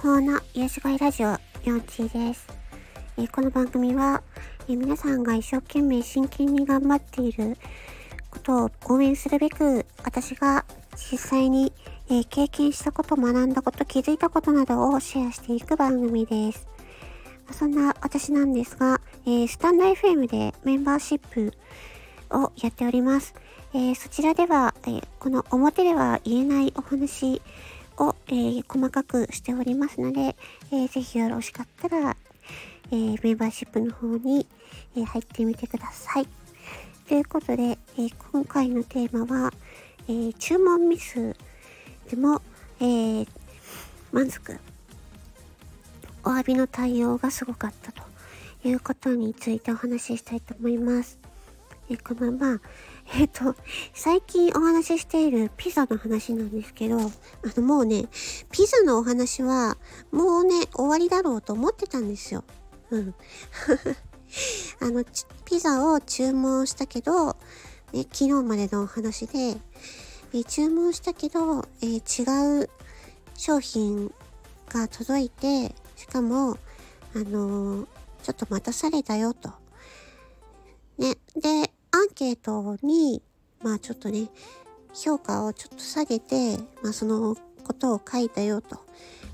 法の癒し声ラジオ、ヨンチーです。えーこの番組は、えー皆さんが一生懸命真剣に頑張っていることを応援するべく、私が実際に、えー経験したこと、学んだこと、気づいたことなどをシェアしていく番組です。そんな私なんですが、えスタンド FM でメンバーシップをやっております。えそちらでは、えこの表では言えないお話を、えー細かくしておりますので、えーぜひよろしかったら、えーメンバーシップの方に、え入ってみてください。ということで、え今回のテーマは、え注文ミスでも、え満足。お詫びの対応がすごかったということについてお話ししたいと思います。えーこのまあ、えっ、と、最近お話ししているピザの話なんですけど、あのもうね、ピザのお話はもうね、終わりだろうと思ってたんですよ。うん。あの、ピザを注文したけど、え昨日までのお話で、え注文したけど、え違う商品が届いて、しかも、あのちょっと待たされたよと。ね。で、アンケートに、まあちょっとね、評価をちょっと下げて、まあそのことを書いたよと。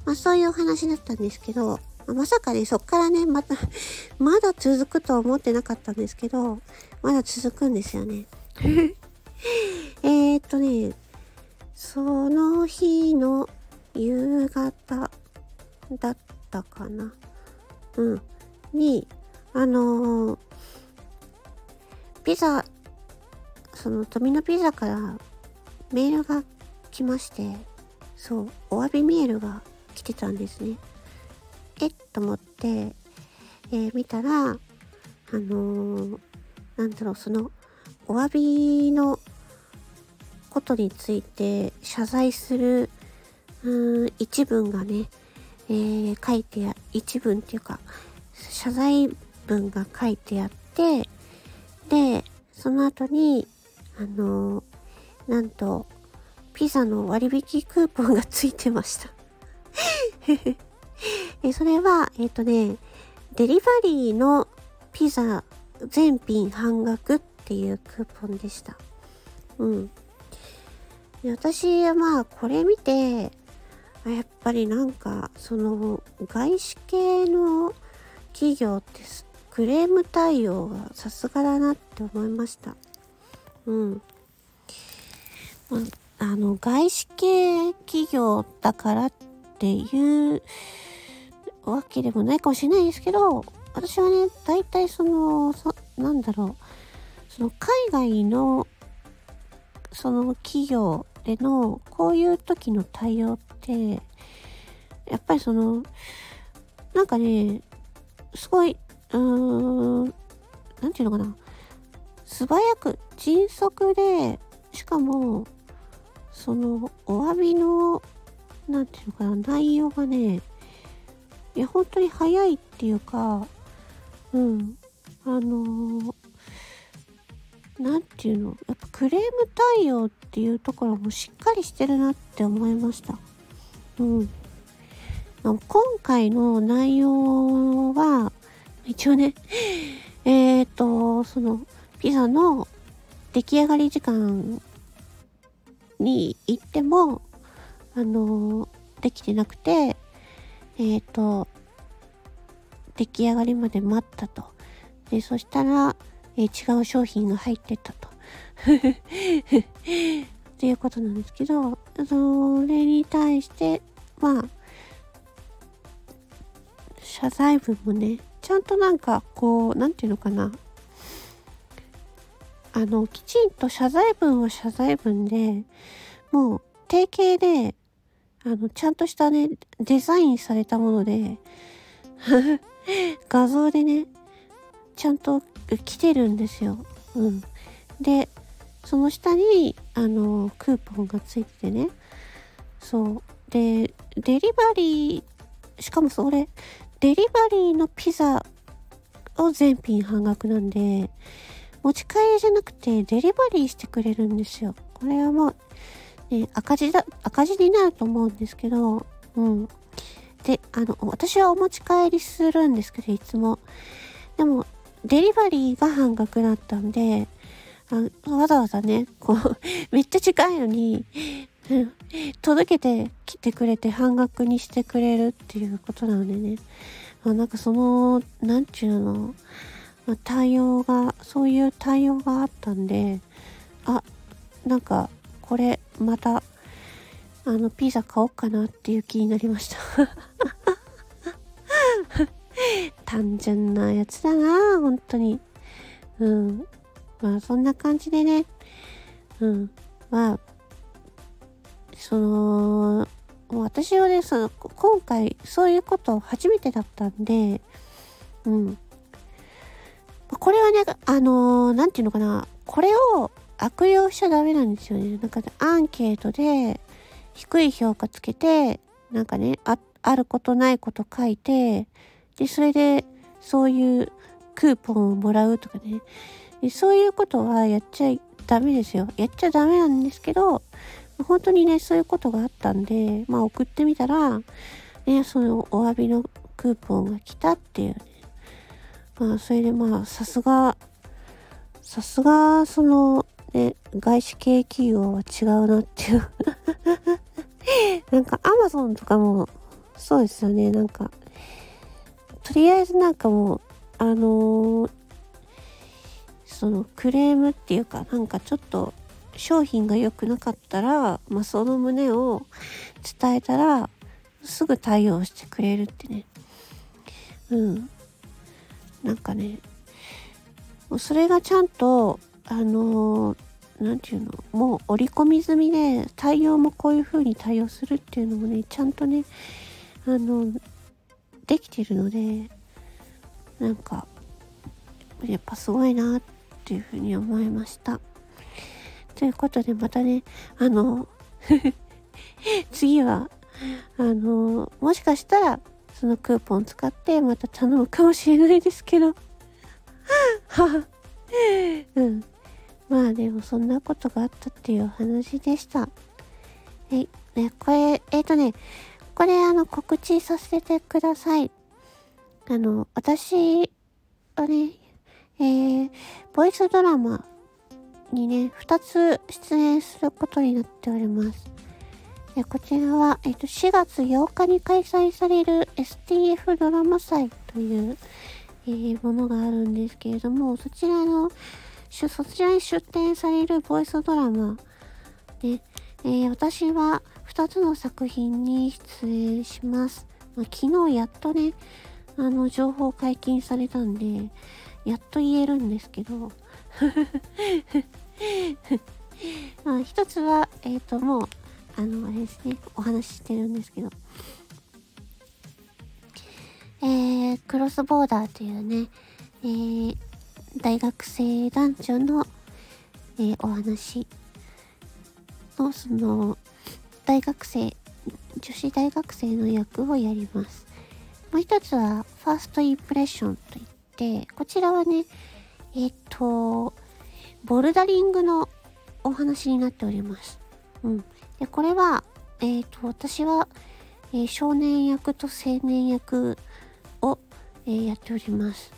まあそういうお話だったんですけど、まさかね、そっからね、また、まだ続くとは思ってなかったんですけど、まだ続くんですよね。えーっとね、その日の夕方だったかな。うん。に、あのーピザ、そのドミノピザからメールが来まして、そう、お詫びメールが来てたんですね。えっ？と思って、えー見たら、あのーなんだろう、その、お詫びのことについて謝罪する、うーん、一文がね、えー書いてあ、一文っていうか、謝罪文が書いてあって、その後に、あのーなんと、ピザの割引クーポンがついてました。えそれは、えっ、とね、デリバリーのピザ全品半額っていうクーポンでした。うん。私はまあ、これ見て、やっぱりなんか、その、外資系の企業ってクレーム対応がさすがだなって思いました。うん。まああの、外資系企業だからっていうわけでもないかもしれないですけど、私はね、大体その、そなんだろう、その海外の、その企業での、こういう時の対応って、やっぱりその、なんかね、すごい、うーん、なんていうのかな、素早く、迅速で、しかも、その、お詫びの、なんていうのかな、内容がね、いや、本当に早いっていうか、うん、あのーなんていうの、やっぱクレーム対応っていうところもしっかりしてるなって思いました。うん。今回の内容は、一応ね、えっ、と、その、ピザの出来上がり時間に行っても、あのできてなくて、えっ、と、出来上がりまで待ったと。で、そしたら、えー違う商品が入ってたと。っていうことなんですけど、それに対して、まあ、謝罪文もね、ちゃんとなんか、こう、なんていうのかな。あの、きちんと謝罪文は謝罪文で、もう、定型で、あの、ちゃんとしたね、デザインされたもので、画像でね、ちゃんと来てるんですよ。うん。で、その下に、あの、クーポンがついててね。そう。で、デリバリー、しかもそれ、デリバリーのピザを全品半額なんで、持ち帰りじゃなくてデリバリーしてくれるんですよ。これはもう、ね、赤字だ、赤字になると思うんですけど、うん。で、あの、私はお持ち帰りするんですけど、いつも。でも、デリバリーが半額だったんで、あわざわざね、こう、めっちゃ近いのに、届けてきてくれて半額にしてくれるっていうことなのでね。あなんかその、なんちゅうの、まあ、対応が、そういう対応があったんで、あ、なんか、これ、また、あの、ピザ買おうかなっていう気になりました 単純なやつだな本当に。うん。まあ、そんな感じでね。うん。まあ、その、私はね、その、今回、そういうこと初めてだったんで、うん。これはね、あのー、ていうのかな。これを悪用しちゃダメなんですよね。なんか、ねアンケートで、低い評価つけて、なんかね、あ、あることないこと書いて、で、それで、そういうクーポンをもらうとかね。そういうことはやっちゃダメですよ。やっちゃダメなんですけど、本当にね、そういうことがあったんで、まあ送ってみたら、ね、そのお詫びのクーポンが来たっていうね。まあ、それでまあ、さすが、さすが、その、ね、外資系企業は違うなっていう なんか、アマゾンとかも、そうですよね、なんか、とりあえずなんかもう、あのー、そのクレームっていうか、なんかちょっと商品が良くなかったら、まあ、その旨を伝えたら、すぐ対応してくれるってね。うん。なんかね、それがちゃんと、あのー、ていうの、もう折り込み済みで、対応もこういう風に対応するっていうのもね、ちゃんとね、あの、できてるので、なんか、やっぱすごいなっていうふうに思いました。ということでまたね、あの 次は、あのもしかしたら、そのクーポン使ってまた頼むかもしれないですけど うん。まあでもそんなことがあったっていう話でした。はい。ね、これ、えっ、ー、とね、これあの告知させてください。あの、私はね、えー、ボイスドラマにね、2つ出演することになっております。でこちらは、えっ、と、4月8日に開催される STF ドラマ祭という、えー、ものがあるんですけれども、そちらの、そちらに出展されるボイスドラマで、えー、私は2つの作品に出演します。まあ、昨日やっとね、あの、情報解禁されたんで、やっと言えるんですけど、まあ、一つは、えっ、ー、と、もう、あの、あれですね、お話ししてるんですけど、えー、クロスボーダーというね、えー、大学生男女の、えー、お話。の、その、大学生、女子大学生の役をやります。もう一つは、ファーストインプレッションといって、こちらはね、えっ、ー、と、ボルダリングのお話になっております。うん。で、これは、えっ、ー、と、私は、えー、少年役と青年役を、えー、やっております。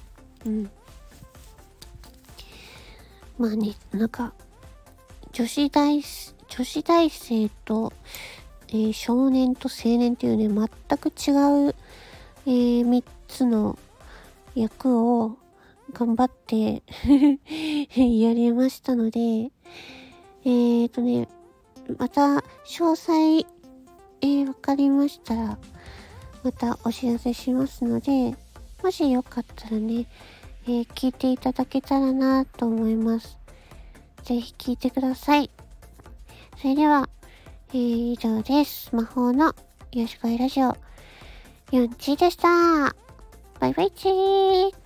うん。まあね、なんか、女子大、女子大生と、えー、少年と青年っていうね、全く違う、えー、3つの役を頑張って やりましたので、えーとね、また詳細、えー、わかりましたら、またお知らせしますので、もしよかったらね、えー、聞いていただけたらなと思います。ぜひ聞いてください。それでは、えー、以上です。魔法のよしこいラジオ、4チでした。バイバイチー